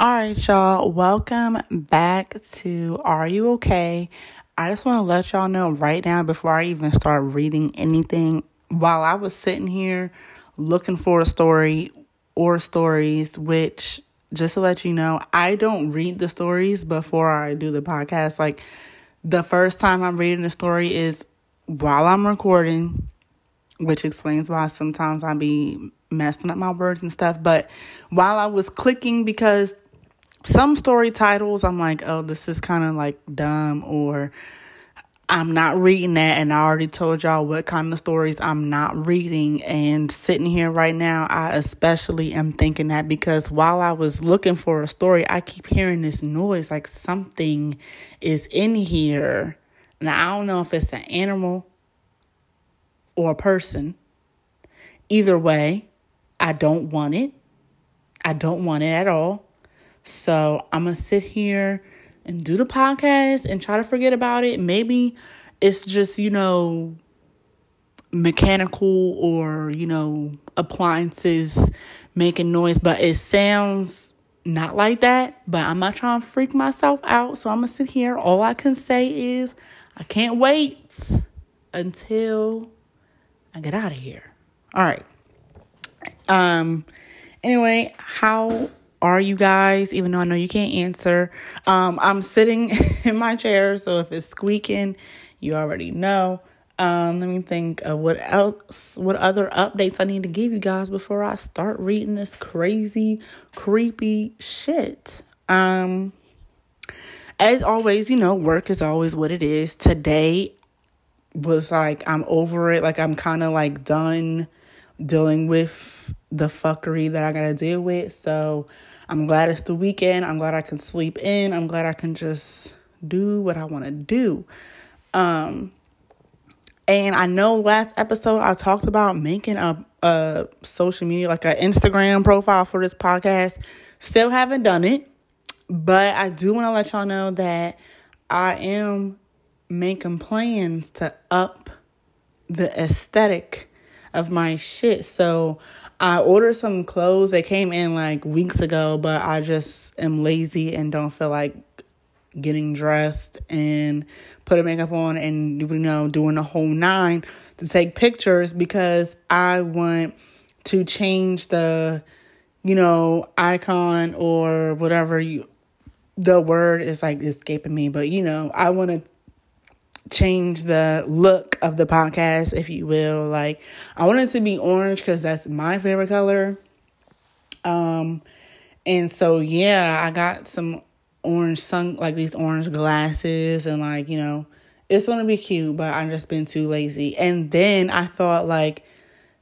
All right, y'all. Welcome back to Are You Okay? I just want to let y'all know right now before I even start reading anything. While I was sitting here looking for a story or stories, which just to let you know, I don't read the stories before I do the podcast. Like the first time I'm reading the story is while I'm recording, which explains why sometimes I be messing up my words and stuff. But while I was clicking because some story titles I'm like, oh, this is kind of like dumb, or I'm not reading that. And I already told y'all what kind of stories I'm not reading. And sitting here right now, I especially am thinking that because while I was looking for a story, I keep hearing this noise like something is in here. Now, I don't know if it's an animal or a person. Either way, I don't want it. I don't want it at all. So I'm going to sit here and do the podcast and try to forget about it. Maybe it's just, you know, mechanical or, you know, appliances making noise, but it sounds not like that. But I'm not trying to freak myself out. So I'm going to sit here. All I can say is I can't wait until I get out of here. All right. Um anyway, how are you guys? Even though I know you can't answer. Um, I'm sitting in my chair, so if it's squeaking, you already know. Um, let me think of what else, what other updates I need to give you guys before I start reading this crazy, creepy shit. Um, as always, you know, work is always what it is. Today was like, I'm over it. Like, I'm kind of like done dealing with the fuckery that I gotta deal with. So, I'm glad it's the weekend. I'm glad I can sleep in. I'm glad I can just do what I want to do. Um, and I know last episode I talked about making a, a social media, like an Instagram profile for this podcast. Still haven't done it, but I do want to let y'all know that I am making plans to up the aesthetic of my shit. So I ordered some clothes. They came in like weeks ago, but I just am lazy and don't feel like getting dressed and putting makeup on and you know doing the whole nine to take pictures because I want to change the you know icon or whatever you the word is like escaping me but you know I want to change the look of the podcast, if you will. Like, I want it to be orange because that's my favorite color. Um, and so yeah, I got some orange sun, like these orange glasses, and like you know, it's gonna be cute. But I've just been too lazy. And then I thought like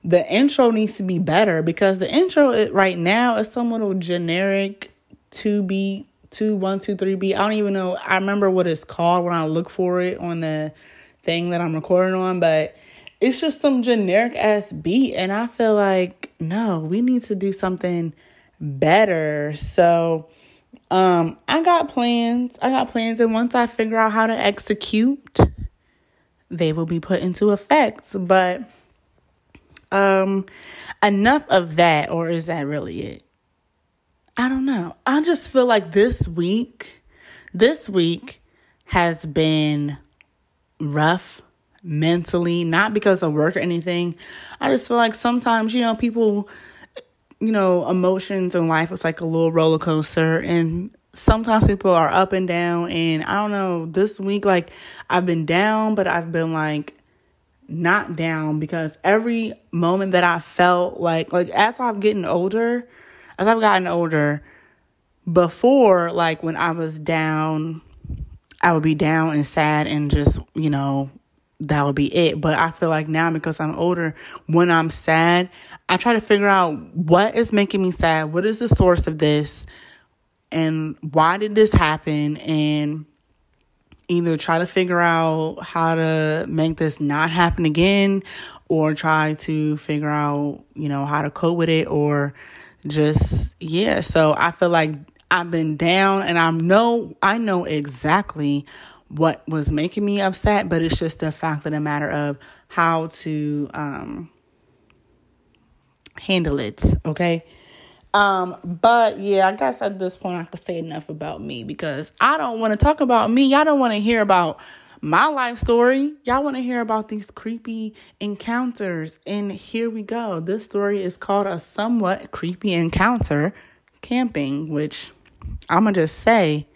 the intro needs to be better because the intro right now is some little generic to be two one two three B. I don't even know. I remember what it's called when I look for it on the thing that I'm recording on, but it's just some generic ass beat, and I feel like no, we need to do something better. So, um, I got plans. I got plans, and once I figure out how to execute, they will be put into effect. But um, enough of that, or is that really it? I don't know. I just feel like this week, this week has been rough mentally, not because of work or anything. I just feel like sometimes, you know, people, you know, emotions in life is like a little roller coaster and sometimes people are up and down and I don't know, this week like I've been down, but I've been like not down because every moment that I felt like like as I'm getting older, as I've gotten older, before, like when I was down, I would be down and sad and just, you know, that would be it. But I feel like now because I'm older, when I'm sad, I try to figure out what is making me sad. What is the source of this? And why did this happen? And either try to figure out how to make this not happen again or try to figure out, you know, how to cope with it or just yeah so i feel like i've been down and i know i know exactly what was making me upset but it's just the fact of the matter of how to um handle it okay Um, but yeah, I guess at this point I could say enough about me because I don't want to talk about me. Y'all don't want to hear about my life story. Y'all want to hear about these creepy encounters. And here we go. This story is called A Somewhat Creepy Encounter Camping, which I'm going to just say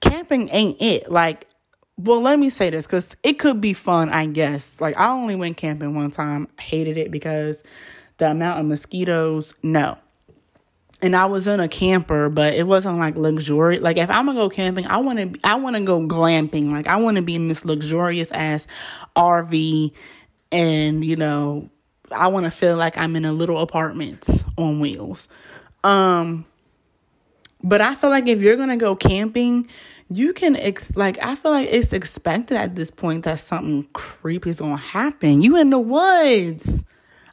camping ain't it. Like, well, let me say this because it could be fun, I guess. Like, I only went camping one time, hated it because the amount of mosquitoes, no. And I was in a camper, but it wasn't like luxurious. Like if I'm gonna go camping, I want to I want to go glamping. Like I want to be in this luxurious ass RV, and you know, I want to feel like I'm in a little apartment on wheels. Um, but I feel like if you're gonna go camping, you can ex- like I feel like it's expected at this point that something creepy is gonna happen. You in the woods.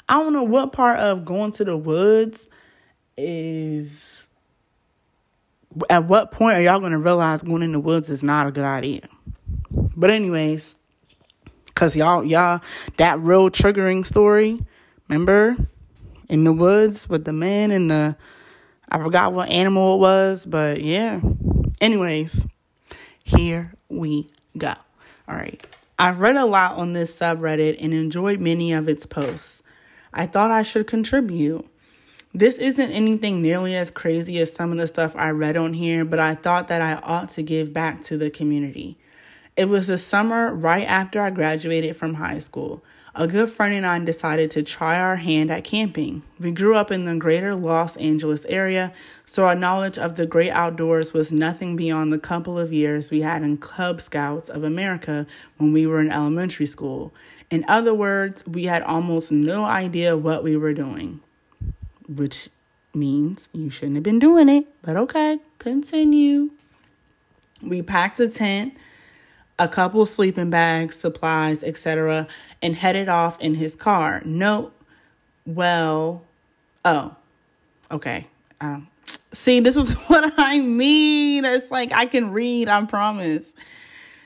I don't know what part of going to the woods is at what point are y'all going to realize going in the woods is not a good idea? But anyways, cuz y'all y'all that real triggering story, remember in the woods with the man and the I forgot what animal it was, but yeah. Anyways, here we go. All right. I've read a lot on this subreddit and enjoyed many of its posts. I thought I should contribute. This isn't anything nearly as crazy as some of the stuff I read on here, but I thought that I ought to give back to the community. It was the summer right after I graduated from high school. A good friend and I decided to try our hand at camping. We grew up in the greater Los Angeles area, so our knowledge of the great outdoors was nothing beyond the couple of years we had in Cub Scouts of America when we were in elementary school. In other words, we had almost no idea what we were doing, which means you shouldn't have been doing it, but okay, continue. We packed a tent, a couple sleeping bags, supplies, etc., and headed off in his car. Note, well, oh, okay. Um, see, this is what I mean. It's like I can read, I promise.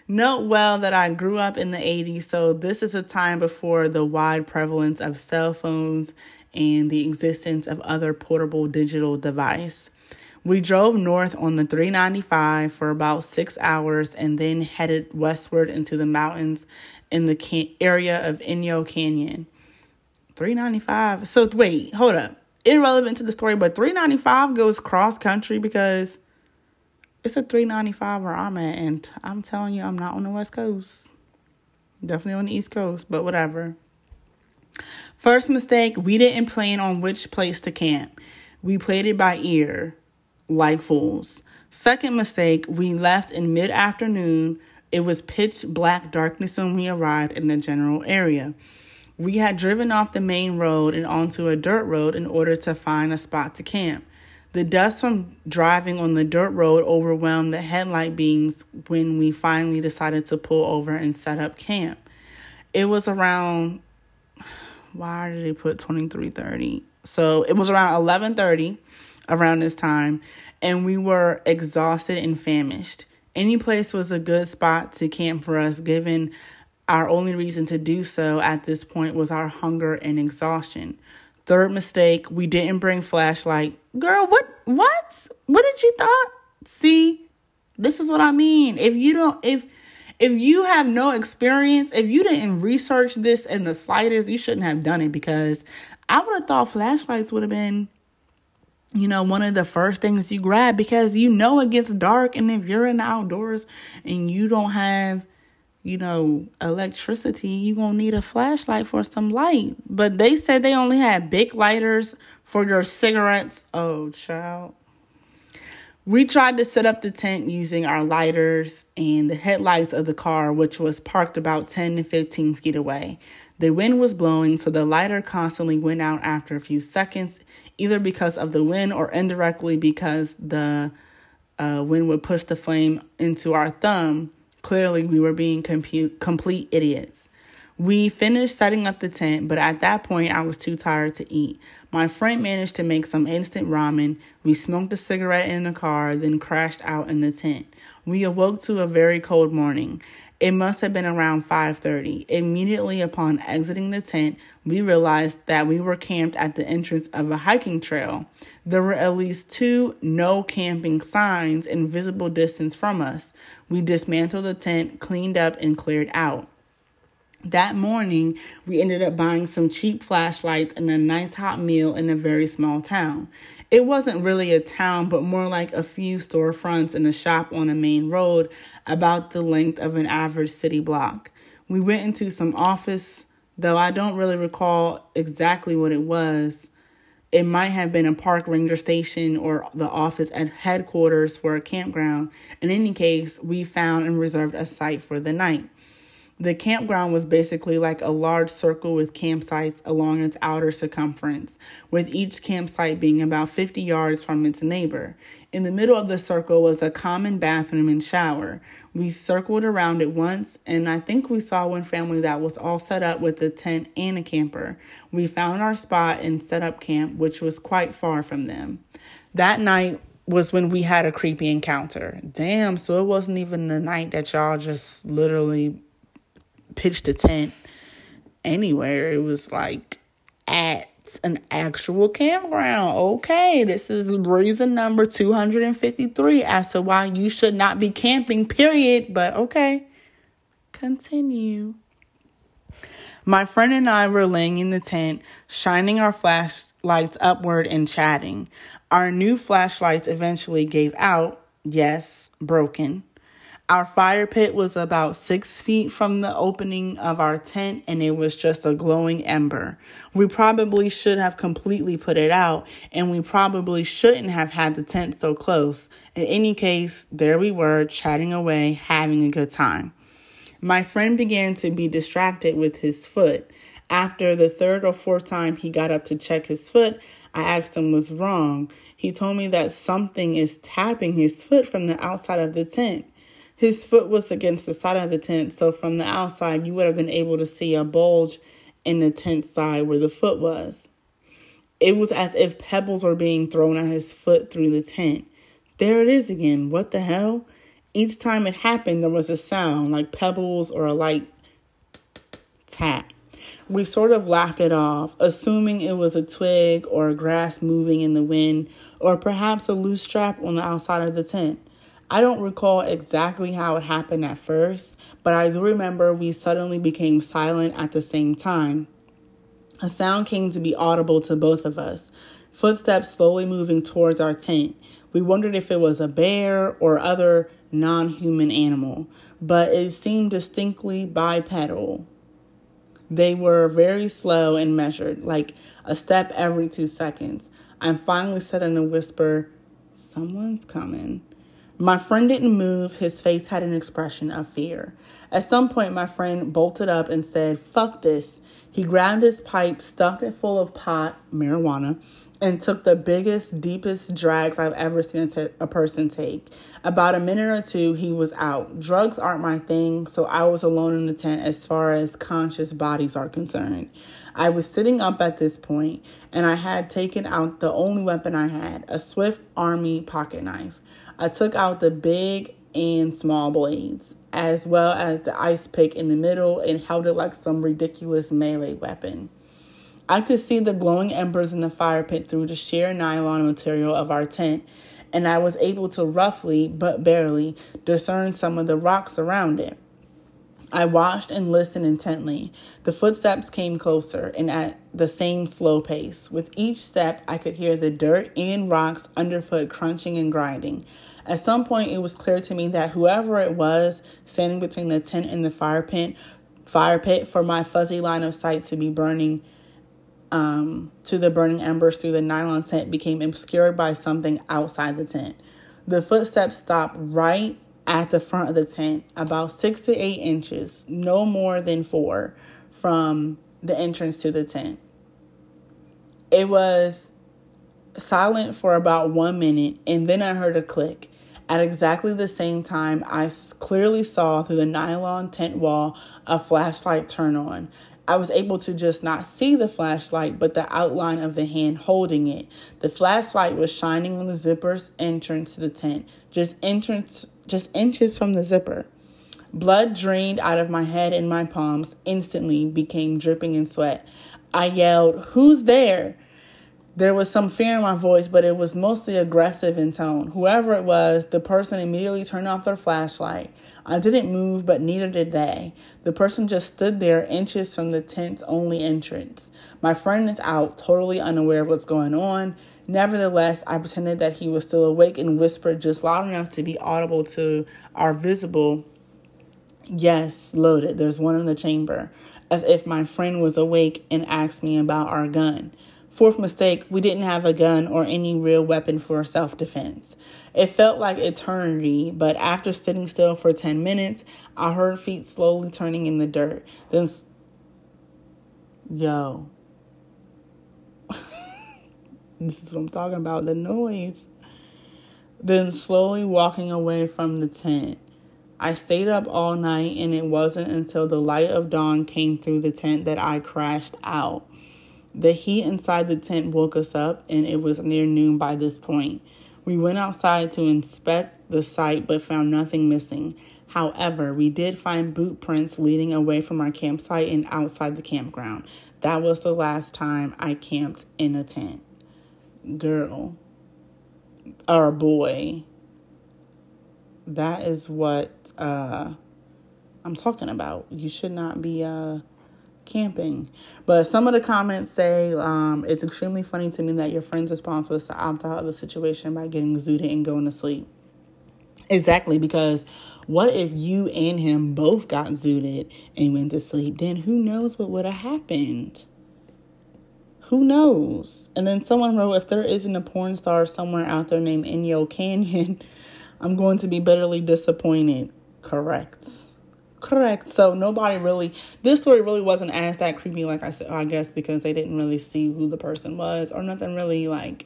Note well that I grew up in the 80s, so this is a time before the wide prevalence of cell phones and the existence of other portable digital device. We drove north on the 395 for about six hours and then headed westward into the mountains in the can- area of Inyo Canyon. 395. So wait, hold up. Irrelevant to the story, but 395 goes cross country because it's a 395 where I'm at, and I'm telling you, I'm not on the West Coast. Definitely on the East Coast, but whatever. First mistake, we didn't plan on which place to camp. We played it by ear, like fools. Second mistake, we left in mid afternoon. It was pitch black darkness when we arrived in the general area. We had driven off the main road and onto a dirt road in order to find a spot to camp. The dust from driving on the dirt road overwhelmed the headlight beams when we finally decided to pull over and set up camp. It was around why did they put 2330? So it was around 1130 around this time and we were exhausted and famished. Any place was a good spot to camp for us given our only reason to do so at this point was our hunger and exhaustion. Third mistake, we didn't bring flashlight. Girl, what what? What did you thought? See, this is what I mean. If you don't if if you have no experience, if you didn't research this in the slightest, you shouldn't have done it because I would have thought flashlights would have been you know, one of the first things you grab because you know it gets dark and if you're in the outdoors and you don't have you know, electricity, you're going to need a flashlight for some light. But they said they only had big lighters for your cigarettes. Oh, child. We tried to set up the tent using our lighters and the headlights of the car, which was parked about 10 to 15 feet away. The wind was blowing, so the lighter constantly went out after a few seconds, either because of the wind or indirectly because the uh, wind would push the flame into our thumb Clearly, we were being complete idiots. We finished setting up the tent, but at that point, I was too tired to eat. My friend managed to make some instant ramen. We smoked a cigarette in the car, then crashed out in the tent. We awoke to a very cold morning. It must have been around 5:30. Immediately upon exiting the tent, we realized that we were camped at the entrance of a hiking trail. There were at least two no camping signs in visible distance from us. We dismantled the tent, cleaned up, and cleared out. That morning, we ended up buying some cheap flashlights and a nice hot meal in a very small town. It wasn't really a town, but more like a few storefronts and a shop on a main road about the length of an average city block. We went into some office, though I don't really recall exactly what it was. It might have been a park ranger station or the office at headquarters for a campground. In any case, we found and reserved a site for the night. The campground was basically like a large circle with campsites along its outer circumference, with each campsite being about 50 yards from its neighbor. In the middle of the circle was a common bathroom and shower. We circled around it once, and I think we saw one family that was all set up with a tent and a camper. We found our spot and set up camp, which was quite far from them. That night, was when we had a creepy encounter. Damn, so it wasn't even the night that y'all just literally pitched a tent anywhere. It was like at an actual campground. Okay, this is reason number 253 as to why you should not be camping, period. But okay, continue. My friend and I were laying in the tent, shining our flashlights upward and chatting. Our new flashlights eventually gave out. Yes, broken. Our fire pit was about six feet from the opening of our tent and it was just a glowing ember. We probably should have completely put it out and we probably shouldn't have had the tent so close. In any case, there we were chatting away, having a good time. My friend began to be distracted with his foot. After the third or fourth time he got up to check his foot, I asked him what's wrong. He told me that something is tapping his foot from the outside of the tent. His foot was against the side of the tent, so from the outside, you would have been able to see a bulge in the tent side where the foot was. It was as if pebbles were being thrown at his foot through the tent. There it is again. What the hell? Each time it happened, there was a sound like pebbles or a light tap. We sort of laughed it off, assuming it was a twig or grass moving in the wind, or perhaps a loose strap on the outside of the tent. I don't recall exactly how it happened at first, but I do remember we suddenly became silent at the same time. A sound came to be audible to both of us, footsteps slowly moving towards our tent. We wondered if it was a bear or other non human animal, but it seemed distinctly bipedal. They were very slow and measured, like a step every two seconds. I finally said in a whisper, Someone's coming. My friend didn't move. His face had an expression of fear. At some point, my friend bolted up and said, Fuck this. He grabbed his pipe, stuffed it full of pot, marijuana, and took the biggest, deepest drags I've ever seen a, person take. About a minute or two, he was out. Drugs aren't my thing, so I was alone in the tent as far as conscious bodies are concerned. I was sitting up at this point, and I had taken out the only weapon I had a Swiss Army pocket knife. I took out the big and small blades, as well as the ice pick in the middle, and held it like some ridiculous melee weapon. I could see the glowing embers in the fire pit through the sheer nylon material of our tent, and I was able to roughly, but barely, discern some of the rocks around it. I watched and listened intently. The footsteps came closer and at the same slow pace. With each step, I could hear the dirt and rocks underfoot crunching and grinding. At some point, it was clear to me that whoever it was standing between the tent and the fire pit, fire pit, for my fuzzy line of sight to be burning um, to the burning embers through the nylon tent became obscured by something outside the tent. The footsteps stopped right at the front of the tent, about six to eight inches, no more than four, from the entrance to the tent. It was silent for about one minute, and then I heard a click. At exactly the same time, I clearly saw through the nylon tent wall a flashlight turn on. I was able to just not see the flashlight, but the outline of the hand holding it. The flashlight was shining on the zipper's entrance to the tent, just entrance just inches from the zipper. Blood drained out of my head and my palms, instantly became dripping in sweat. I yelled, Who's there? There was some fear in my voice, but it was mostly aggressive in tone. Whoever it was, the person immediately turned off their flashlight. I didn't move, but neither did they. The person just stood there, inches from the tent's only entrance. My friend is out, totally unaware of what's going on. Nevertheless, I pretended that he was still awake and whispered just loud enough to be audible to our visible. Yes, loaded. There's one in the chamber. As if my friend was awake and asked me about our gun. Fourth mistake, we didn't have a gun or any real weapon for self defense. It felt like eternity, but after sitting still for 10 minutes, I heard feet slowly turning in the dirt. Then, yo, this is what I'm talking about the noise. Then slowly walking away from the tent. I stayed up all night, and it wasn't until the light of dawn came through the tent that I crashed out. The heat inside the tent woke us up, and it was near noon by this point. We went outside to inspect the site but found nothing missing. However, we did find boot prints leading away from our campsite and outside the campground. That was the last time I camped in a tent. Girl, or boy, that is what uh, I'm talking about. You should not be. Uh, camping. But some of the comments say um, it's extremely funny to me that your friend's response was to opt out of the situation by getting zooted and going to sleep. Exactly, because what if you and him both got zooted and went to sleep? Then who knows what would have happened? Who knows? And then someone wrote, if there isn't a porn star somewhere out there named Inyo Canyon, I'm going to be bitterly disappointed. Correct. Correct. So nobody really, this story really wasn't as that creepy, like I said, I guess because they didn't really see who the person was or nothing really like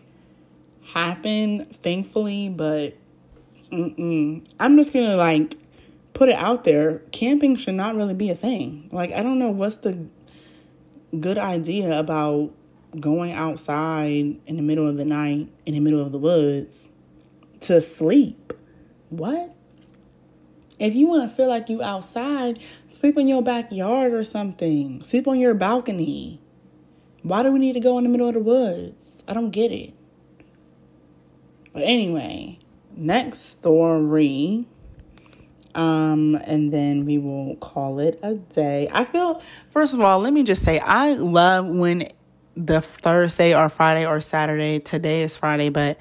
happened, thankfully. But mm-mm. I'm just gonna like put it out there. Camping should not really be a thing. Like, I don't know what's the good idea about going outside in the middle of the night, in the middle of the woods to sleep. What? If you want to feel like you outside, sleep in your backyard or something. Sleep on your balcony. Why do we need to go in the middle of the woods? I don't get it. But anyway, next story. Um, and then we will call it a day. I feel, first of all, let me just say, I love when the Thursday or Friday or Saturday, today is Friday, but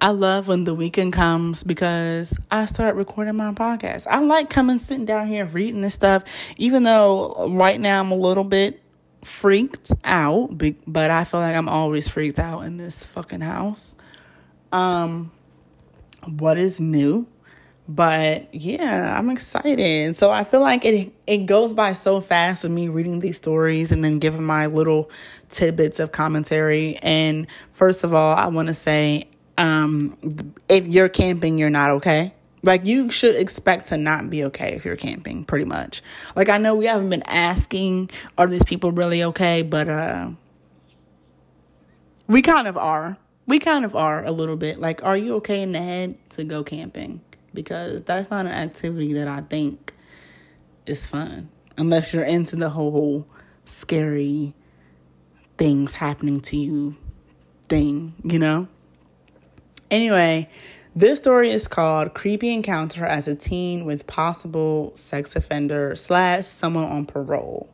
I love when the weekend comes because I start recording my podcast. I like coming sitting down here reading this stuff, even though right now I'm a little bit freaked out, but I feel like I'm always freaked out in this fucking house. Um, what is new? But yeah, I'm excited. So I feel like it it goes by so fast with me reading these stories and then giving my little tidbits of commentary. And first of all, I want to say um, if you're camping, you're not okay. Like you should expect to not be okay if you're camping, pretty much. Like I know we haven't been asking, are these people really okay? But uh we kind of are. We kind of are a little bit. Like, are you okay in the head to go camping? Because that's not an activity that I think is fun. Unless you're into the whole scary things happening to you thing, you know? Anyway, this story is called Creepy Encounter as a Teen with Possible Sex Offender slash Someone on Parole.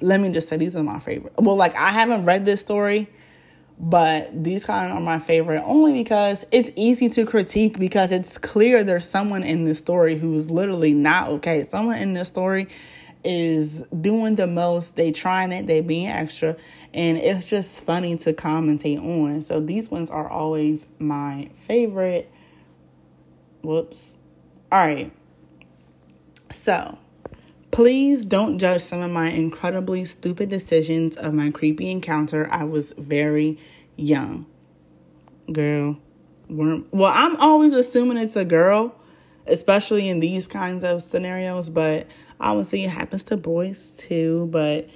Let me just say these are my favorite. Well, like I haven't read this story, but these kind are my favorite only because it's easy to critique because it's clear there's someone in this story who's literally not okay. Someone in this story is doing the most. They trying it. They being extra and it's just funny to commentate on. So these ones are always my favorite. Whoops. All right. So, please don't judge some of my incredibly stupid decisions of my creepy encounter. I was very young. Girl, well, I'm always assuming it's a girl, especially in these kinds of scenarios, but obviously it happens to boys too, but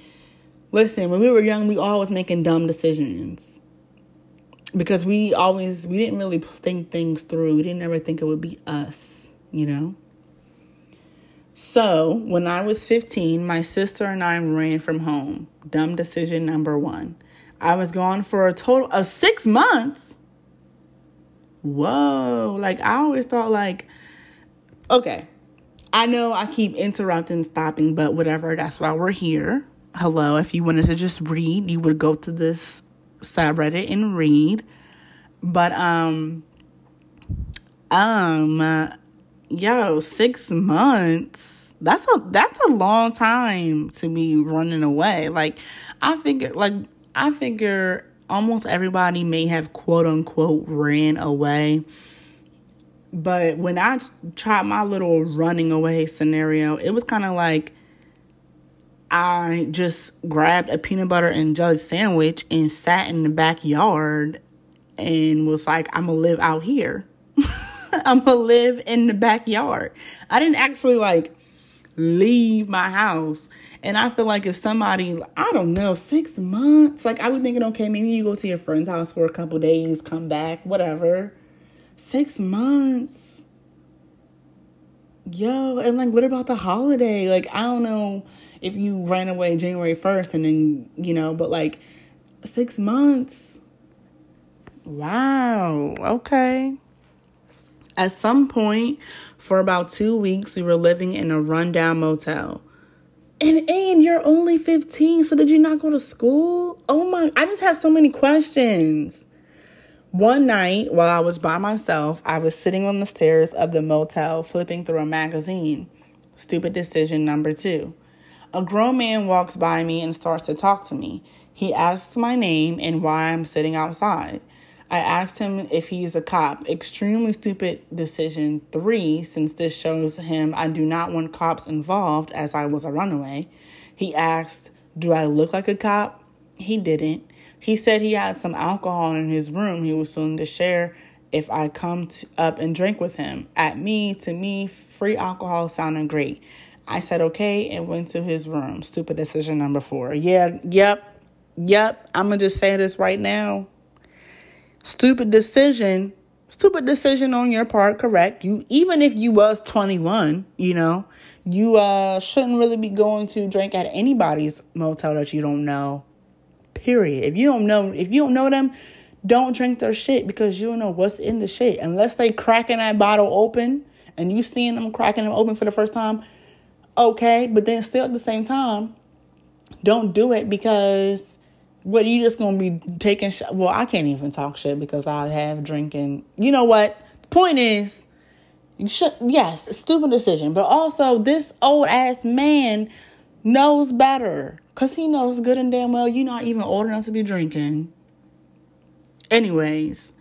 Listen, when we were young, we always making dumb decisions because we always we didn't really think things through. We didn't ever think it would be us, you know. So, when I was 15, my sister and I ran from home. Dumb decision number one. I was gone for a total of six months. Whoa. Like, I always thought, like, okay, I know I keep interrupting, stopping, but whatever. That's why we're here. Hello. If you wanted to just read, you would go to this subreddit and read. But, um, um, yo, six months. That's a that's a long time to be running away. Like I figure like I figure almost everybody may have quote unquote ran away. But when I tried my little running away scenario, it was kind of like I just grabbed a peanut butter and jelly sandwich and sat in the backyard and was like, I'm gonna live out here. I'm gonna live in the backyard. I didn't actually like leave my house. And I feel like if somebody, I don't know, six months, like I was thinking, okay, maybe you go to your friend's house for a couple days, come back, whatever. Six months. Yo, and like, what about the holiday? Like, I don't know if you ran away January 1st and then, you know, but like six months. Wow. Okay. At some point, for about two weeks, we were living in a rundown motel. And and you're only 15, so did you not go to school? Oh my, I just have so many questions. One night, while I was by myself, I was sitting on the stairs of the motel flipping through a magazine. Stupid decision number two. A grown man walks by me and starts to talk to me. He asks my name and why I'm sitting outside. I asked him if he's a cop. Extremely stupid decision. Three, since this shows him I do not want cops involved as I was a runaway. He asked, Do I look like a cop? He didn't. He said he had some alcohol in his room he was willing to share if I come to, up and drink with him. At me, to me, free alcohol sounded great. I said okay and went to his room. Stupid decision number four. Yeah, yep, yep. I'm gonna just say this right now. Stupid decision. Stupid decision on your part, correct. You even if you was 21, you know, you uh shouldn't really be going to drink at anybody's motel that you don't know. Period. If you don't know if you don't know them, don't drink their shit because you don't know what's in the shit. Unless they cracking that bottle open and you seeing them cracking them open for the first time, okay. But then still at the same time, don't do it because what are you just gonna be taking? Sh- well, I can't even talk shit because I have drinking. You know what? The point is, you should yes, stupid decision, but also this old ass man knows better because he knows good and damn well you're not even old enough to be drinking. Anyways,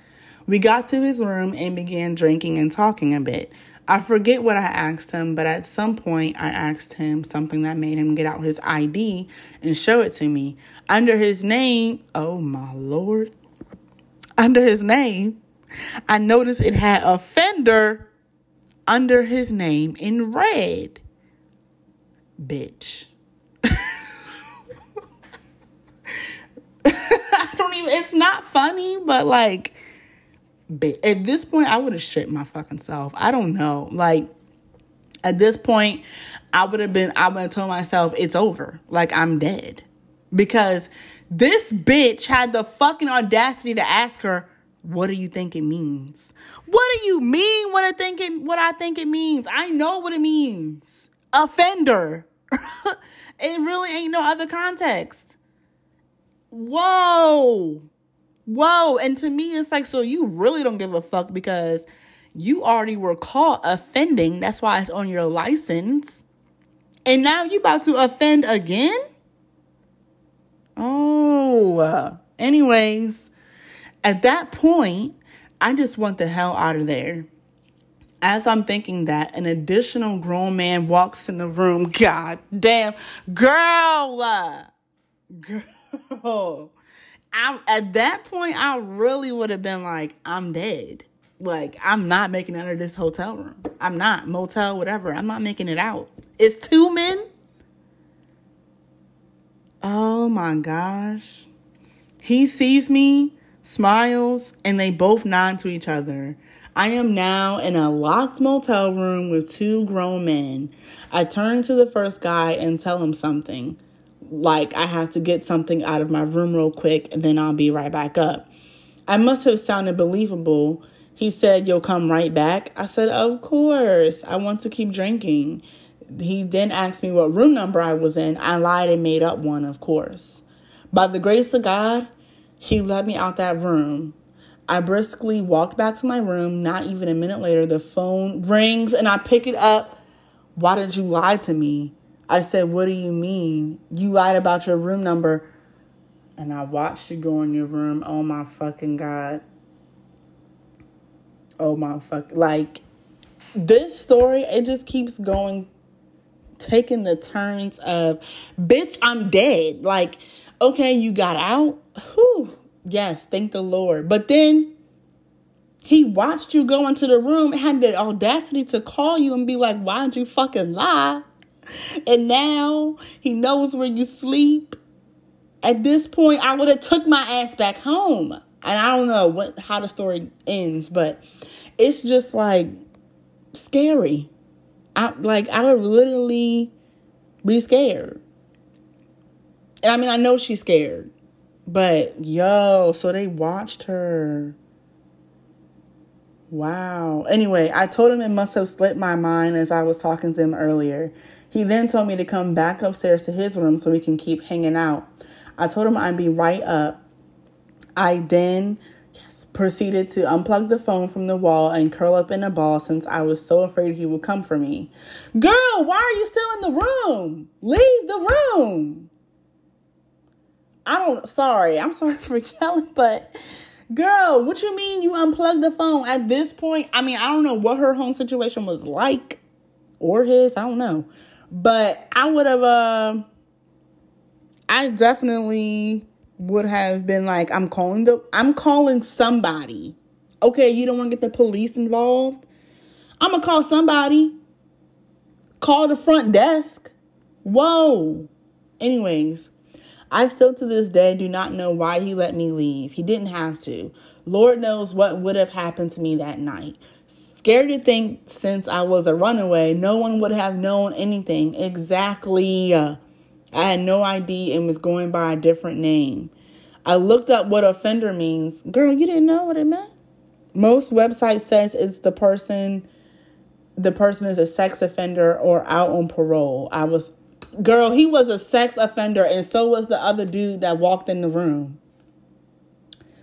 we got to his room and began drinking and talking a bit. I forget what I asked him, but at some point I asked him something that made him get out his ID and show it to me. Under his name, oh my lord. Under his name, I noticed it had offender under his name in red. Bitch. I don't even, it's not funny, but like, at this point, I would have shit my fucking self. I don't know. Like, at this point, I would have been, I would have told myself, it's over. Like, I'm dead. Because this bitch had the fucking audacity to ask her, what do you think it means? What do you mean what I think it what I think it means? I know what it means. Offender. it really ain't no other context. Whoa. Whoa. And to me, it's like, so you really don't give a fuck because you already were caught offending. That's why it's on your license. And now you about to offend again? Oh. Anyways, at that point, I just want the hell out of there. As I'm thinking that, an additional grown man walks in the room. God damn. Girl. Girl. I at that point I really would have been like, I'm dead. Like, I'm not making it out of this hotel room. I'm not. Motel, whatever. I'm not making it out. It's two men. Oh my gosh. He sees me, smiles, and they both nod to each other. I am now in a locked motel room with two grown men. I turn to the first guy and tell him something. Like I have to get something out of my room real quick and then I'll be right back up. I must have sounded believable. He said, You'll come right back. I said, Of course. I want to keep drinking. He then asked me what room number I was in. I lied and made up one, of course. By the grace of God, he let me out that room. I briskly walked back to my room. Not even a minute later, the phone rings and I pick it up. Why did you lie to me? I said, What do you mean? You lied about your room number. And I watched you go in your room. Oh my fucking God. Oh my fuck. Like, this story, it just keeps going, taking the turns of, bitch, I'm dead. Like, okay, you got out. Whew. Yes, thank the Lord. But then he watched you go into the room, had the audacity to call you and be like, why'd you fucking lie? And now he knows where you sleep. At this point, I would have took my ass back home. And I don't know what how the story ends, but it's just like scary. I like I would literally be scared. And I mean I know she's scared. But yo, so they watched her. Wow. Anyway, I told him it must have slipped my mind as I was talking to him earlier. He then told me to come back upstairs to his room so we can keep hanging out. I told him I'd be right up. I then proceeded to unplug the phone from the wall and curl up in a ball since I was so afraid he would come for me. Girl, why are you still in the room? Leave the room. I don't, sorry, I'm sorry for yelling, but girl, what you mean you unplugged the phone at this point? I mean, I don't know what her home situation was like or his, I don't know. But I would have, uh, I definitely would have been like, I'm calling the, I'm calling somebody. Okay, you don't want to get the police involved? I'm gonna call somebody. Call the front desk. Whoa. Anyways, I still to this day do not know why he let me leave. He didn't have to. Lord knows what would have happened to me that night. Scared to think since I was a runaway, no one would have known anything. Exactly. I had no ID and was going by a different name. I looked up what offender means. Girl, you didn't know what it meant? Most websites says it's the person the person is a sex offender or out on parole. I was Girl, he was a sex offender, and so was the other dude that walked in the room.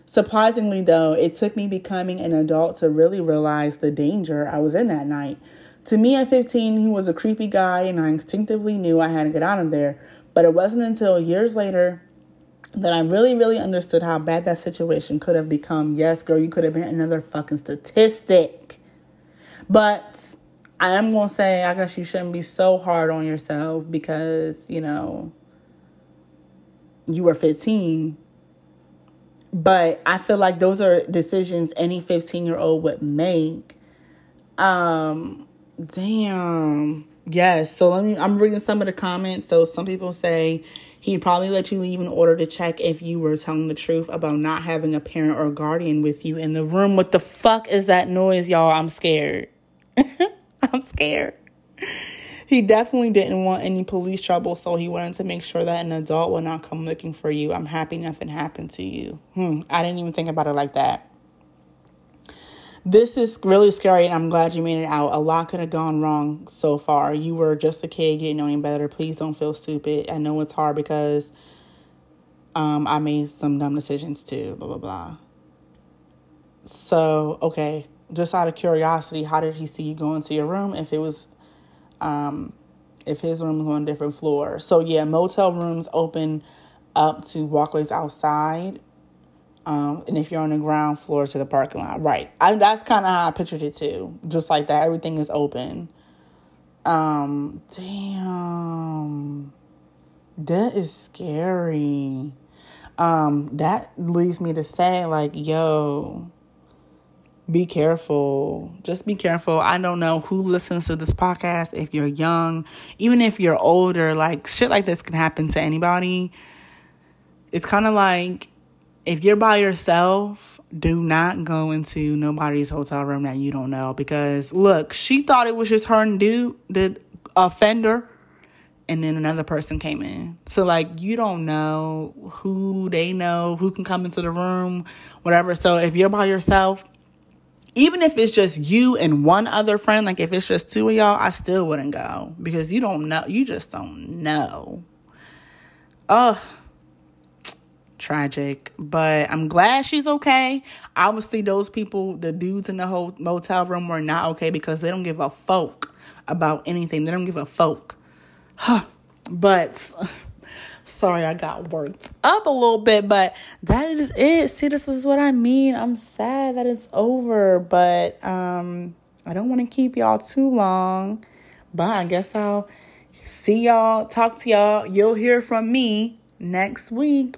Surprisingly, though, it took me becoming an adult to really realize the danger I was in that night. To me, at 15, he was a creepy guy, and I instinctively knew I had to get out of there. But it wasn't until years later that I really, really understood how bad that situation could have become. Yes, girl, you could have been another fucking statistic. But I am going to say, I guess you shouldn't be so hard on yourself because, you know, you were 15. But I feel like those are decisions any 15 year old would make. Um, damn. Yes. So let me, I'm reading some of the comments. So some people say he'd probably let you leave in order to check if you were telling the truth about not having a parent or guardian with you in the room. What the fuck is that noise, y'all? I'm scared. I'm scared. He definitely didn't want any police trouble, so he wanted to make sure that an adult would not come looking for you. I'm happy nothing happened to you. Hmm, I didn't even think about it like that. This is really scary, and I'm glad you made it out. A lot could have gone wrong so far. You were just a kid, you didn't know any better. Please don't feel stupid. I know it's hard because um, I made some dumb decisions too, blah, blah, blah. So, okay just out of curiosity, how did he see you go into your room if it was um if his room was on a different floor? So yeah, motel rooms open up to walkways outside. Um, and if you're on the ground floor to the parking lot, right? I, that's kind of how I pictured it too, just like that. Everything is open. Um, damn, that is scary. Um, that leads me to say, like, yo, be careful. Just be careful. I don't know who listens to this podcast. If you're young, even if you're older, like shit like this can happen to anybody. It's kind of like if you're by yourself, do not go into nobody's hotel room that you don't know because look, she thought it was just her and dude, the offender, and then another person came in. So like you don't know who they know, who can come into the room, whatever. So if you're by yourself, even if it's just you and one other friend, like if it's just two of y'all, I still wouldn't go because you don't know, you just don't know. Oh, tragic. But I'm glad she's okay. Obviously, those people, the dudes in the whole motel room, were not okay because they don't give a fuck about anything. They don't give a fuck. Huh. But sorry, I got worked up a little bit, but that is it. See, this is what I mean. I'm sad that it's over, but um, I don't want to keep y'all too long. But I guess I'll see y'all, talk to y'all. You'll hear from me next week.